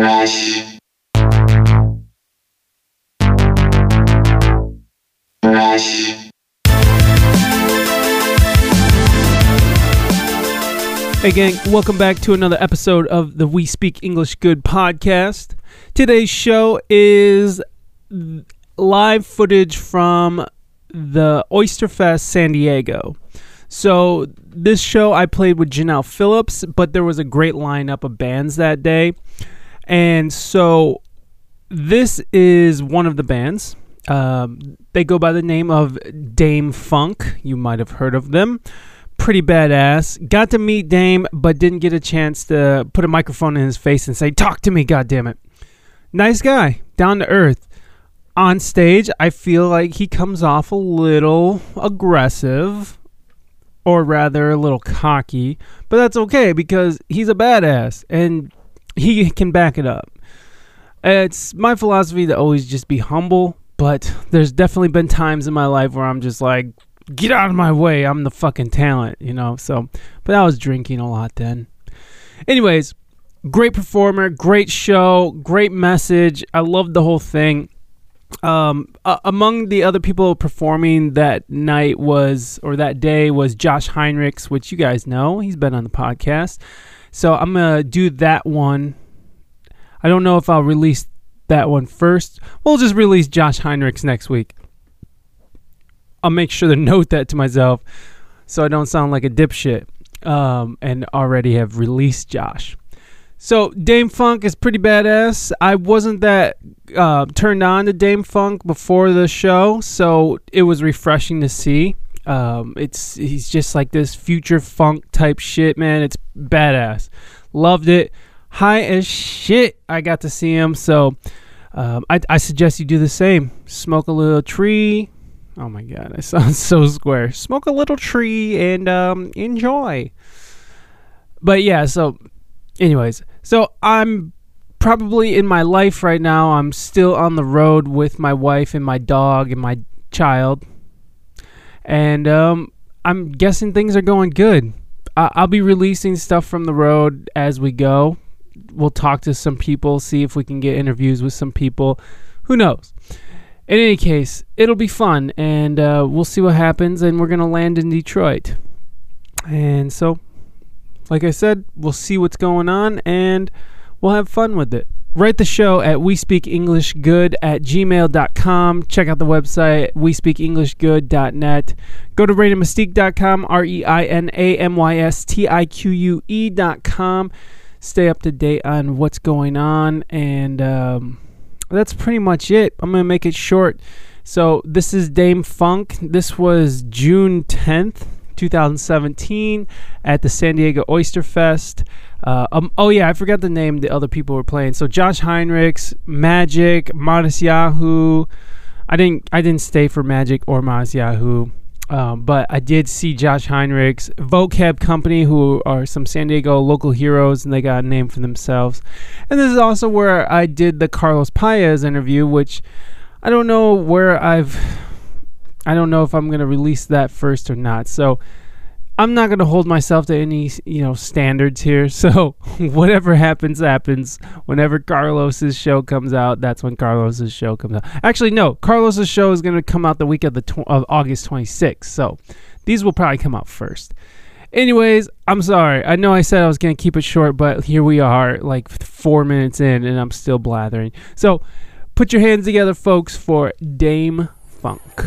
Hey, gang, welcome back to another episode of the We Speak English Good podcast. Today's show is live footage from the Oysterfest San Diego. So, this show I played with Janelle Phillips, but there was a great lineup of bands that day. And so, this is one of the bands. Um, they go by the name of Dâm-Funk. You might have heard of them pretty badass. Got to meet Dâm, but didn't get a chance to put a microphone in his face and say, "Talk to me, goddammit." Nice guy, down to earth. On stage, I feel like he comes off a little aggressive, or rather, a little cocky, but that's okay because he's a badass and he can back it up. It's my philosophy to always just be humble, but there's definitely been times in my life where I'm just like, get out of my way. I'm the fucking talent, you know. So, but I was drinking a lot then. Anyways, great performer, great show, great message. I loved the whole thing. Um, uh, among the other people performing that night was, or that day was Josh Heinrichs, which you guys know. He's been on the podcast. So I'm to do that one. I don't know if I'll release that one first. We'll just release Josh Heinrichs next week. I'll make sure to note that to myself so I don't sound like a dipshit um, and already have released Josh. So Dâm-Funk is pretty badass. I wasn't that uh, turned on to Dâm-Funk before the show, so it was refreshing to see. Um, it's he's just like this future funk type shit, man. It's badass. Loved it. High as shit. I got to see him, so um, I, I suggest you do the same. Smoke a little tree, Oh my god, I sound so square. Smoke a little tree and um, enjoy. But yeah, so anyways, so I'm probably in my life right now. I'm still on the road with my wife and my dog and my child, and um, I'm guessing things are going good. I- I'll be releasing stuff from the road as we go. We'll talk to some people, see if we can get interviews with some people. Who knows? in any case, it'll be fun, and uh, we'll see what happens. And we're gonna land in Detroit, and so, like I said, we'll see what's going on, and we'll have fun with it. Write the show at we speak english good at gmail.com. Check out the website, we speak english good.net. Go to reinamystique.com, R E I N A M Y S T I Q U E.com. Stay up to date on what's going on, and um, that's pretty much it. I'm going to make it short. So, this is Dâm-Funk. This was June 10th, 2017, at the San Diego Oyster Fest. Uh, um, oh, yeah, I forgot the name the other people were playing. So, Josh Heinrichs, Magic, Modest Yahoo. I didn't, I didn't stay for Magic or Modest Yahoo. Um, but I did see Josh Heinrichs, Vokab Kompany, who are some San Diego local heroes, and they got a name for themselves. And this is also where I did the Carlos Paez interview, which I don't know where I've. I don't know if I'm going to release that first or not. So I'm not to hold myself to any, you know, standards here. So whatever happens, happens. Whenever Carlos's show comes out, that's when Carlos's show comes out. Actually, no, Carlos's show is to come out the week of the tw- of August 26th. So these will probably come out first. Anyways, I'm sorry. I know I said I was to keep it short, but here we are, like four minutes in, and I'm still blathering. So put your hands together, folks, for Dame Funk.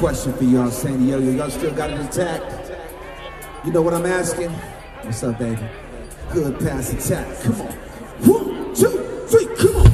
Question for y'all, San Diego. Y'all still got it intact? You know what I'm asking? What's up, baby? Good pass attack. Come on. One, two, three, come on.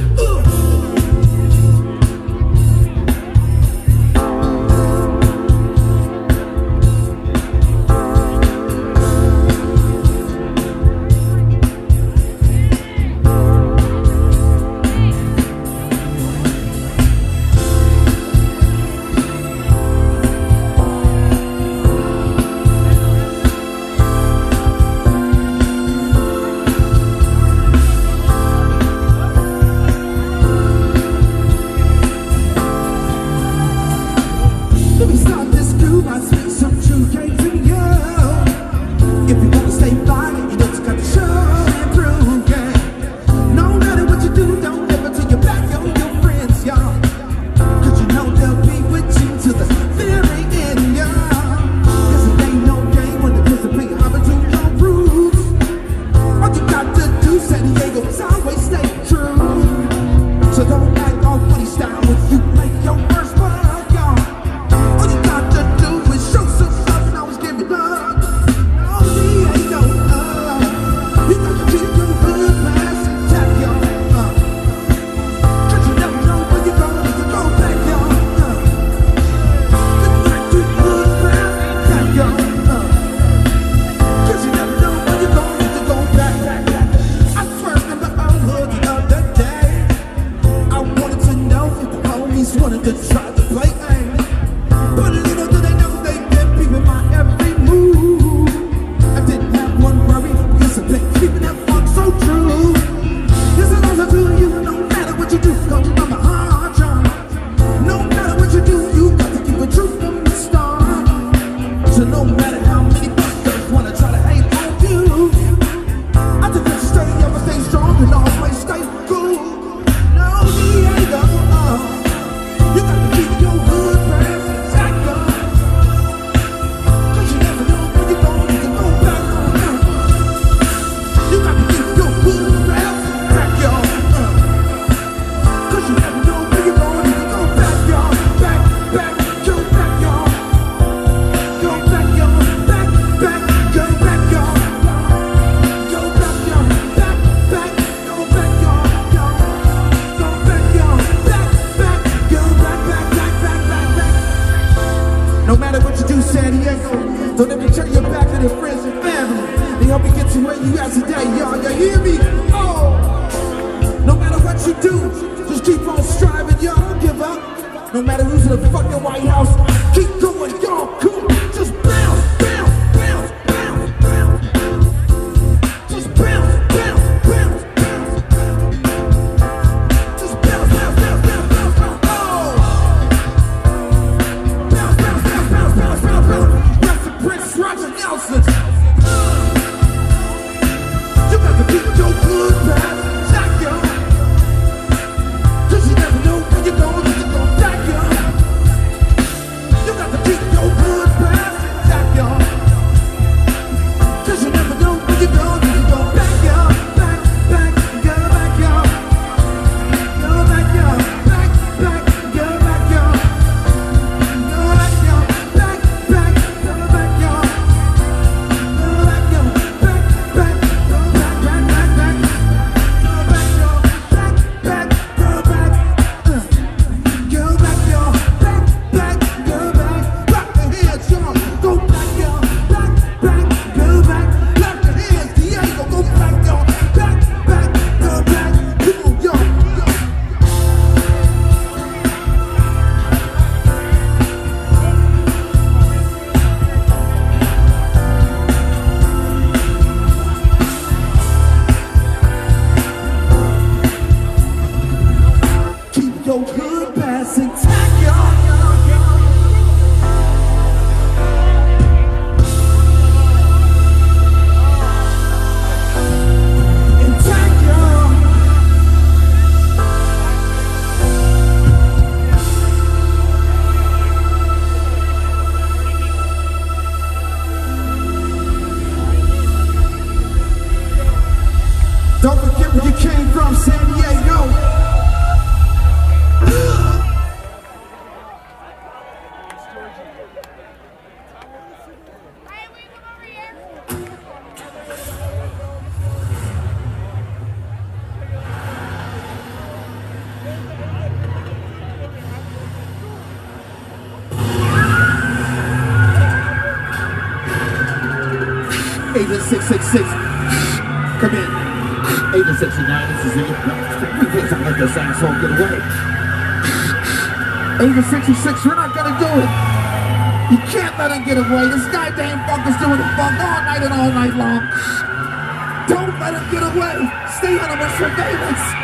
San Diego. Don't ever turn your back on your friends and family. They help you get to where you at today, y'all. You hear me? Oh! No matter what you do, just keep on striving, y'all. Don't give up. No matter who's in the fucking White House, keep going, y'all. Cool. 66, we're not gonna do it. You can't let him get away. This goddamn funk is doing the funk all night and all night long. Don't let him get away. Stay on him, Mr. surveillance.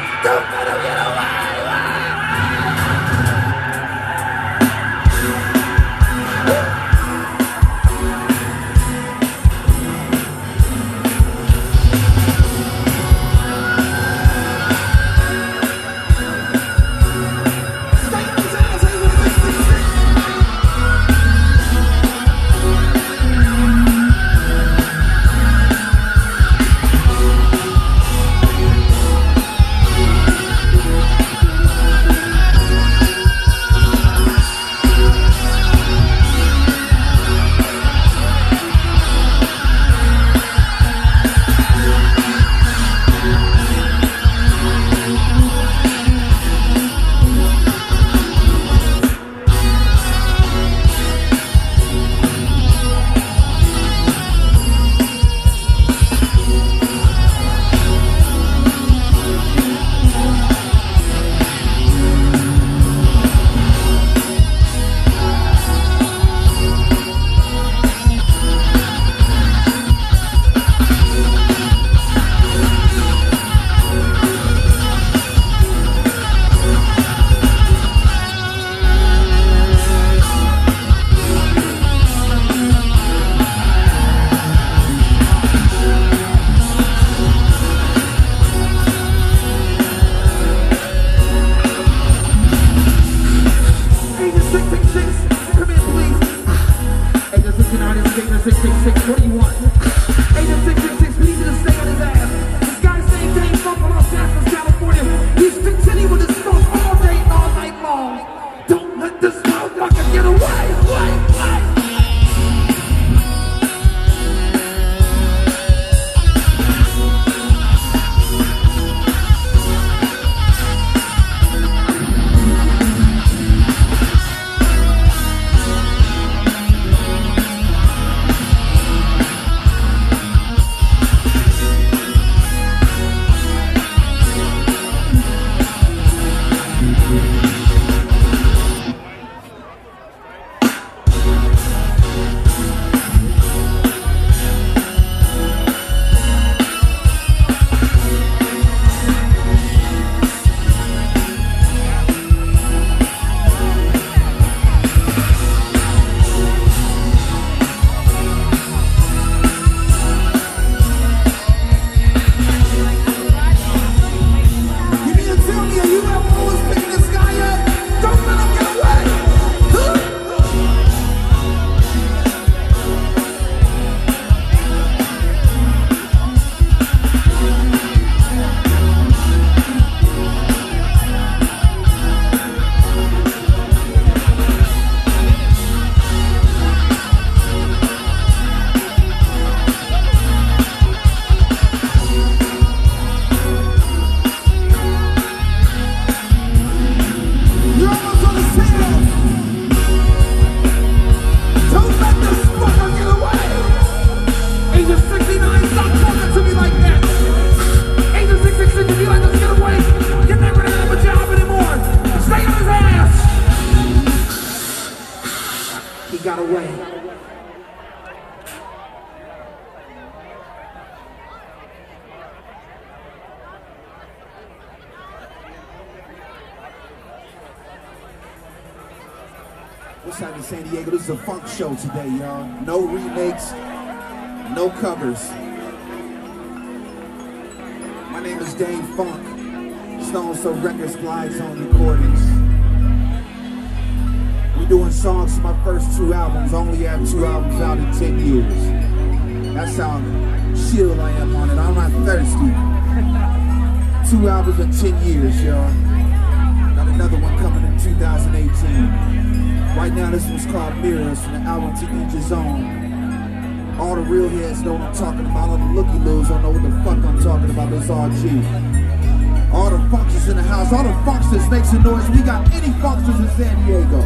Right now this one's called Mirrors from the album Toeachizown. All the real heads know what I'm talking about. All the looky-loos don't know what the fuck I'm talking about. This RG. All the foxes in the house. All the foxes makes a noise. We got any foxes in San Diego.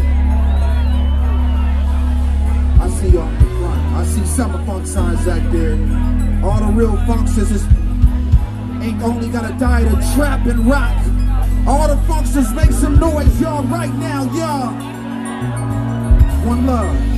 I see y'all in the front. I see summer funk signs out there. All the real foxes is ain't only gotta die to trap and rock. All the foxes make some noise, y'all, right now, y'all one love.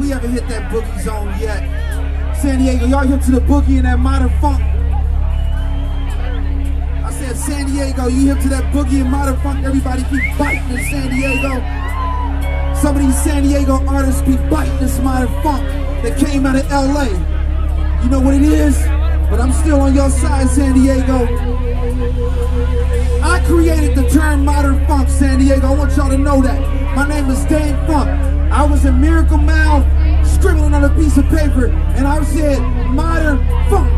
We haven't hit that boogie zone yet. San Diego, y'all hip to the boogie and that modern funk? I said San Diego, you hip to that boogie and modern funk? Everybody keep biting in San Diego. Some of these San Diego artists be biting this modern funk that came out of LA. You know what it is? But I'm still on your side, San Diego. I created the term modern funk, San Diego. I want y'all to know that. My name is Dane Funk. I was in Miracle Mouth scribbling on a piece of paper, and I said modern funk.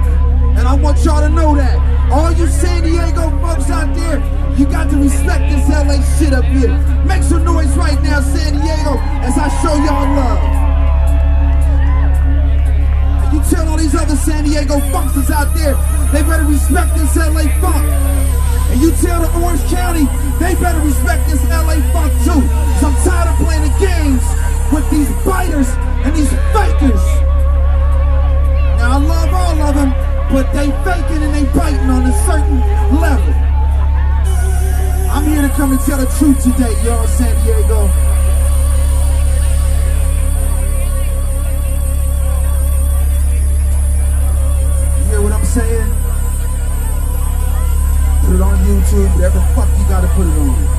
And I want y'all to know that. All you San Diego folks out there, you got to respect this LA shit up here. Make some noise right now, San Diego, as I show y'all love. And you tell all these other San Diego funksters out there, they better respect this LA funk. And you tell the Orange County, they better respect this LA funk too. So I'm tired of playing the games with these biters and these fakers. Now I love all of them, but they faking and they biting on a certain level. I'm here to come and tell the truth today, y'all, San Diego. You hear what I'm saying? Put it on YouTube, whatever fuck you gotta put it on.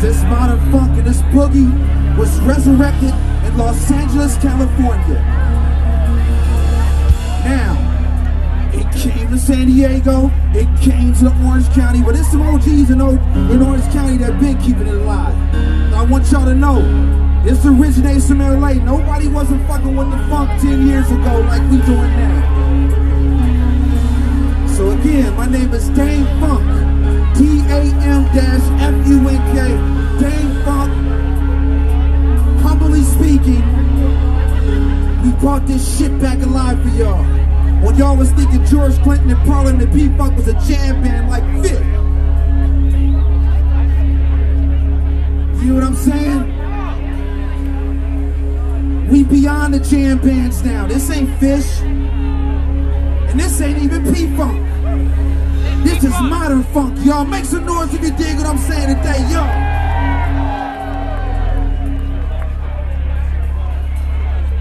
This modern funk and this boogie was resurrected in Los Angeles, California. Now, it came to San Diego, it came to Orange County, but there's some OGs in, o- in Orange County that been keeping it alive. I want y'all to know, this originates from LA. Nobody wasn't fucking with the funk 10 years ago like we doing now. So again, my name is Dane Funk. T-A-M-F-U-N-K. Dâm-Funk. Humbly speaking, we brought this shit back alive for y'all. When y'all was thinking George Clinton and Parliament the P-Funk was a jam band like Fit. You know what I'm saying? We beyond the jam bands now. This ain't Phish. And this ain't even P-Funk. This is modern funk, y'all. Make some noise if you dig what I'm saying today, yo.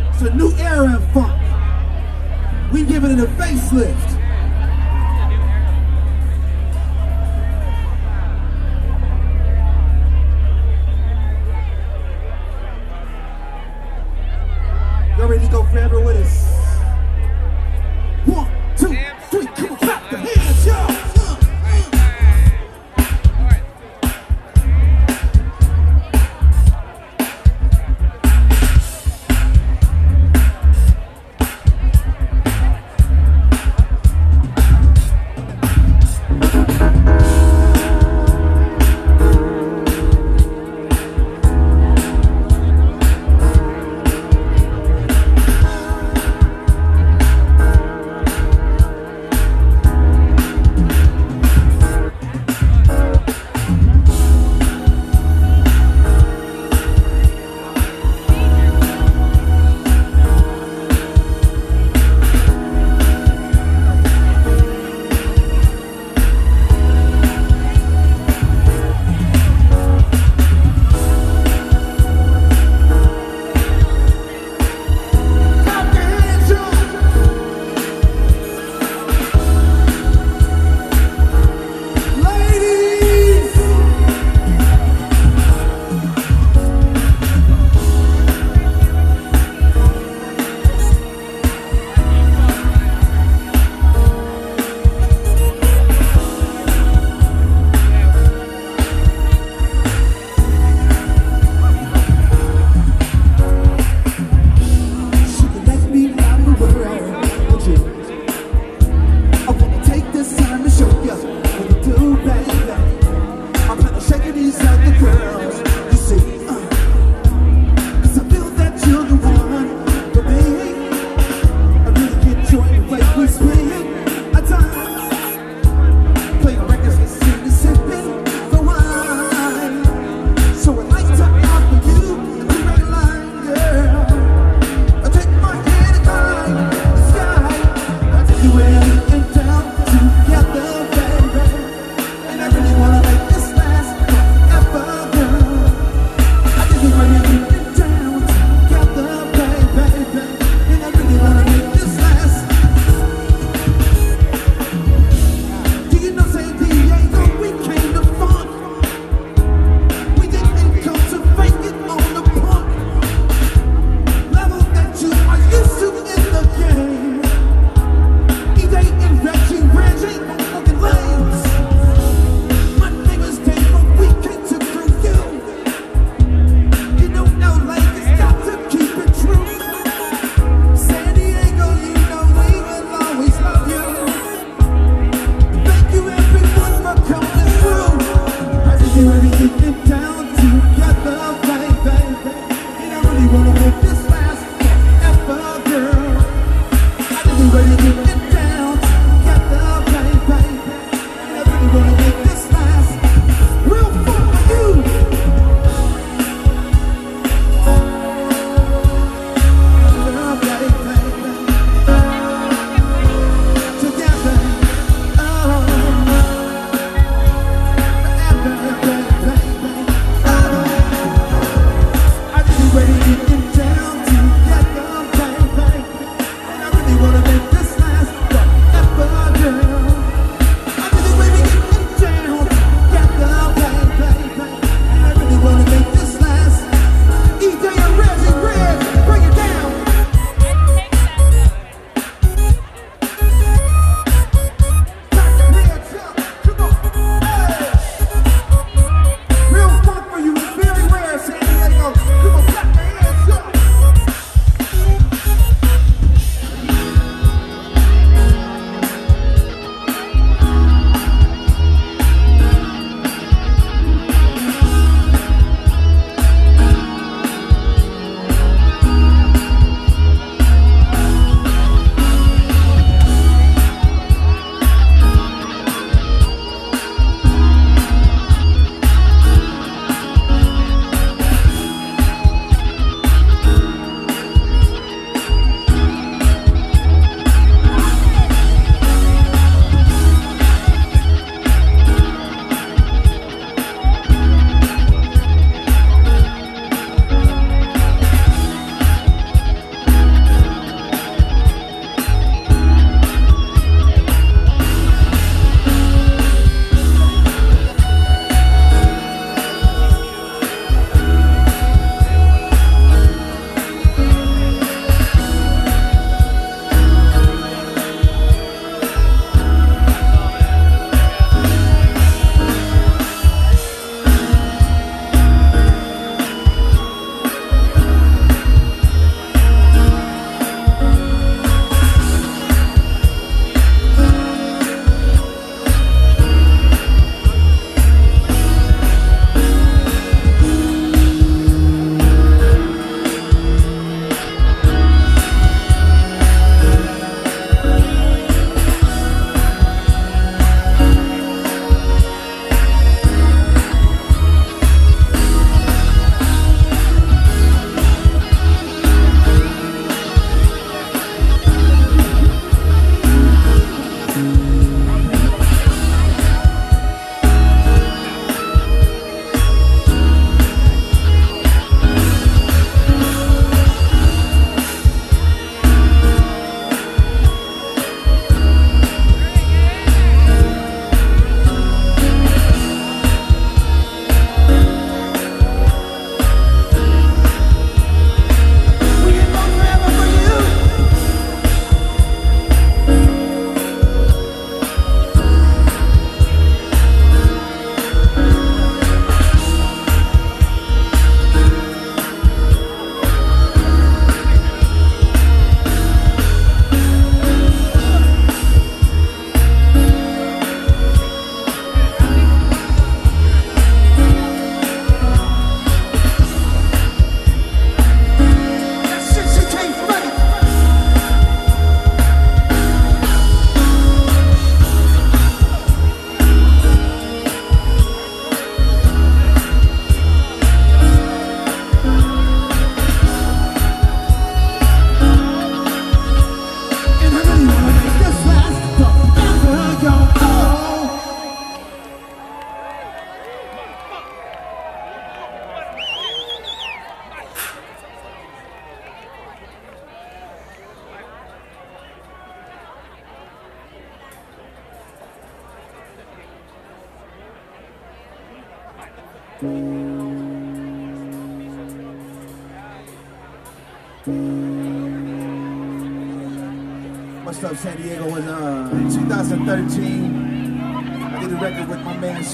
It's a new era of funk. We giving it a facelift. Y'all ready to go forever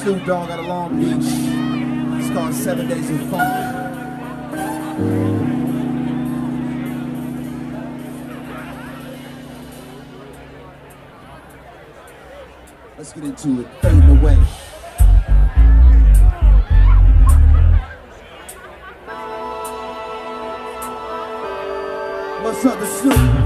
Snoop Dogg out of Long Beach. It's called Seven Days of Funk. Let's get into it. Fading away. What's up, the Snoop?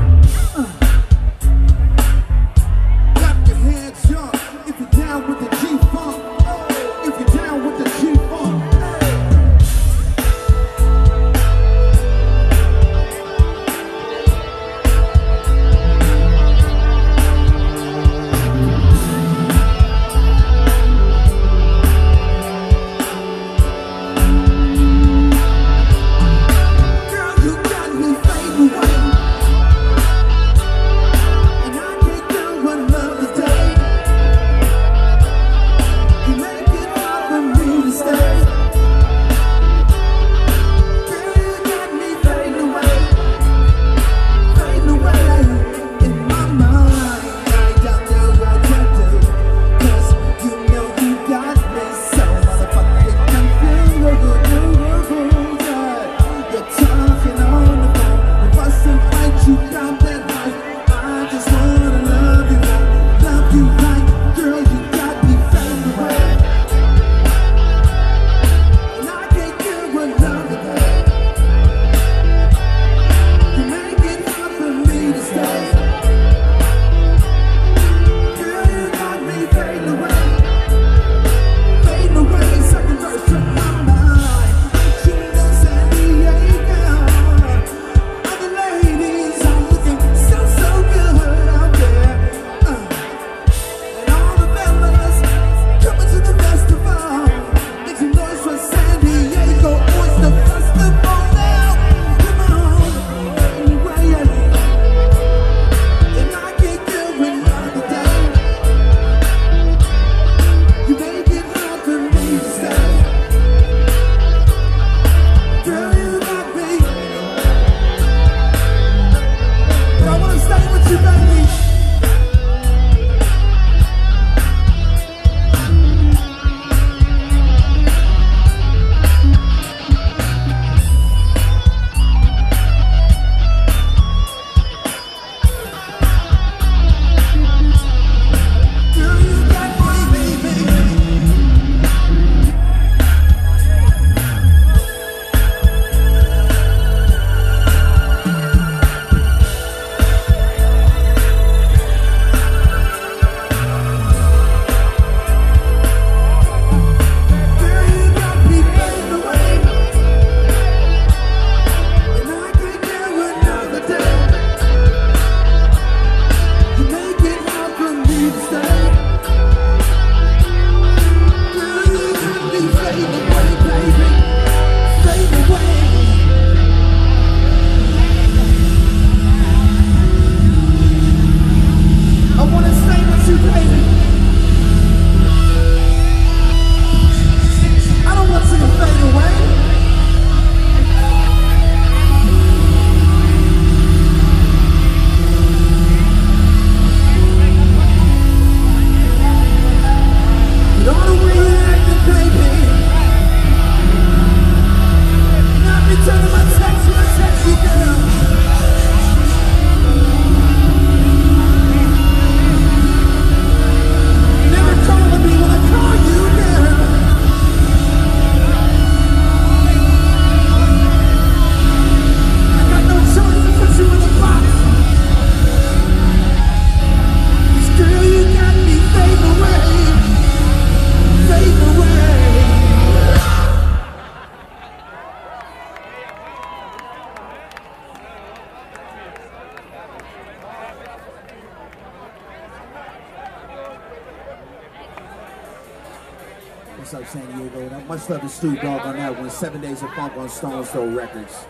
Snoop Dogg on that one. Seven Days of Funk on Stones Throw Records.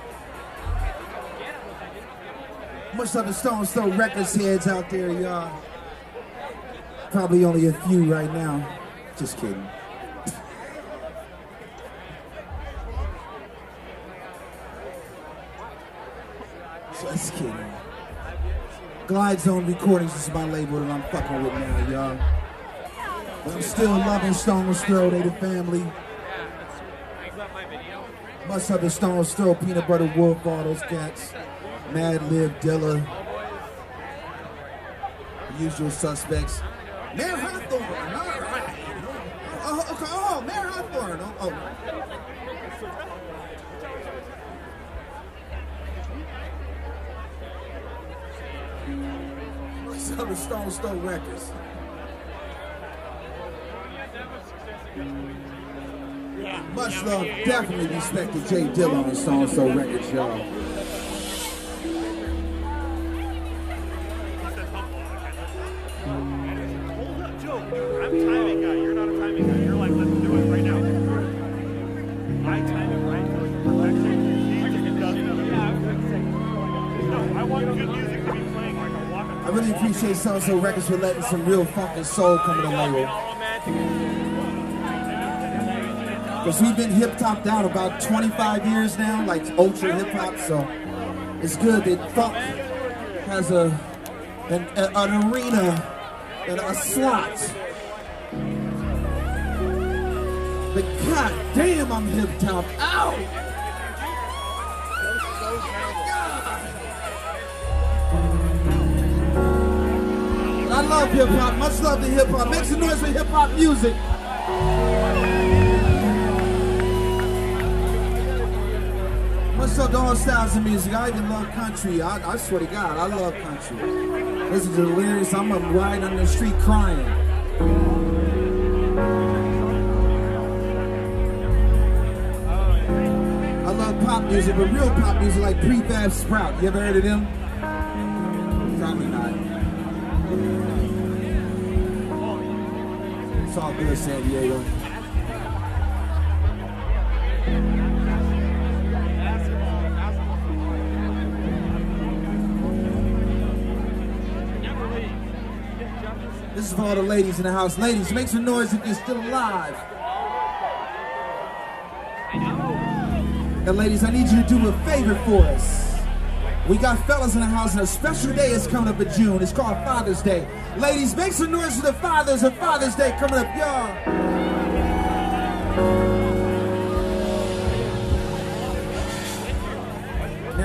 Much love to Stones Throw Records heads out there, y'all. Probably only a few right now. Just kidding. Just kidding. Glydezone Recordings is my label that I'm fucking with now, y'all. But I'm still loving Stone's Throw. They the family. Must have the Stone Throw, Peanut Butter Wolf, all those cats. Madlib, Dilla. Usual suspects. Mayor Hawthorne, all right. Oh, okay, oh, Mayor Hawthorne. Oh, oh. Stones Throw Records. Much love, definitely respect to Jay Dillon on Stones Throw Records, y'all. Hold up, Joe. I'm timing guy. You're not a timing guy. You're like, let's do it right now. I really appreciate Stones Throw Records for letting some real funk and soul come to the label. Because we've been hip hop down about 25 years now, like ultra hip hop, so it's good that funk has a an, a- an arena and a slot. But god damn, I'm hip hop. Ow! I love hip hop. Much love to hip hop. Make some noise for hip hop music. Love to all styles of music. I even love country. I, I swear to God, I love country. This is delirious. I'm a ride on the street crying. I love pop music, but real pop music like Prefab Sprout. You ever heard of them? Probably not. It's all good, San Diego. Is for all the ladies in the house. Ladies, make some noise if you're still alive. And ladies, I need you to do a favor for us. We got fellas in the house, and a special day is coming up in June. It's called Father's Day. Ladies, make some noise for the fathers of Father's Day coming up, y'all.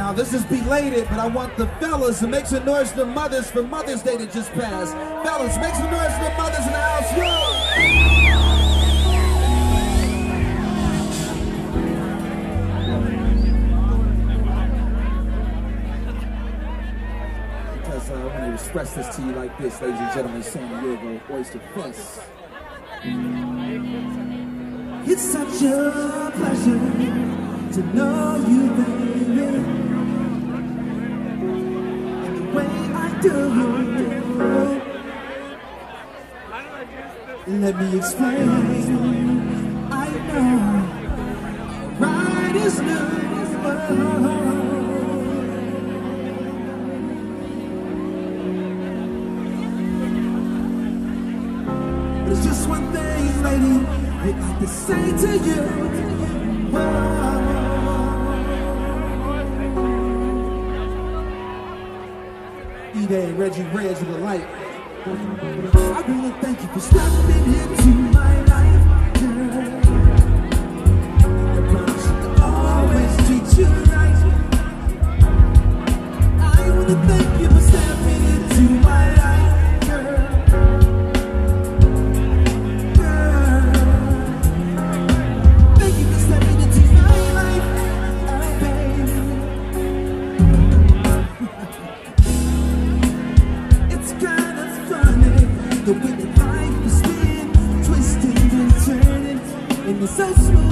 Now, this is belated, but I want the fellas to make some noise for the mothers for Mother's Day that just passed. Fellas, make some noise for the mothers in the house. Because uh, I want to express this to you like this, ladies and gentlemen, San Diego Oyster Fest. It's such a pleasure to know you, baby. Do. Let me explain. I know. Right is new. It's just one thing, lady, I'd like to say to you. Oh. E-Day, Reggie Reg of the Light. I wanna thank you for stepping into my life, girl. I promise to always treat you right. I wanna thank and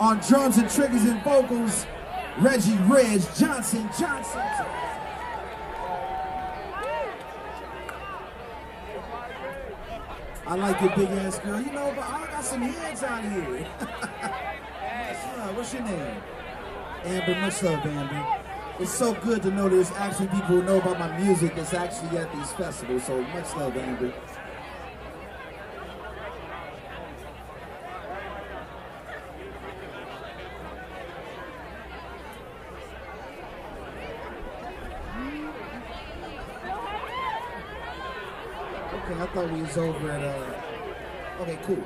On drums and triggers and vocals, Reggie Reg Johnson Johnson. I like your big ass girl, you know, but I got some heads out here. What's your name? Amber, much love, Amber. It's so good to know there's actually people who know about my music that's actually at these festivals. So much love, Amber. Okay, I thought we was over at uh okay, cool.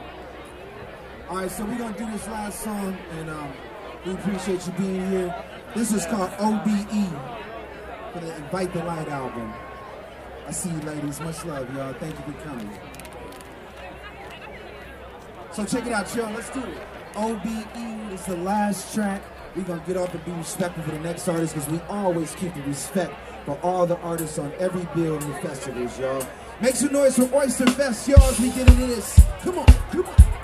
Alright, so we're gonna do this last song and um we appreciate you being here. This is called OBE for the Invite the Light album. I see you ladies. Much love, y'all. Thank you for coming. So check it out, y'all. Let's do it. OBE is the last track. We're gonna get off and be respectful for the next artist because we always keep the respect for all the artists on every bill in the festivals, y'all. Make some noise for Oyster Fest, y'all, as we get into this. Come on, come on.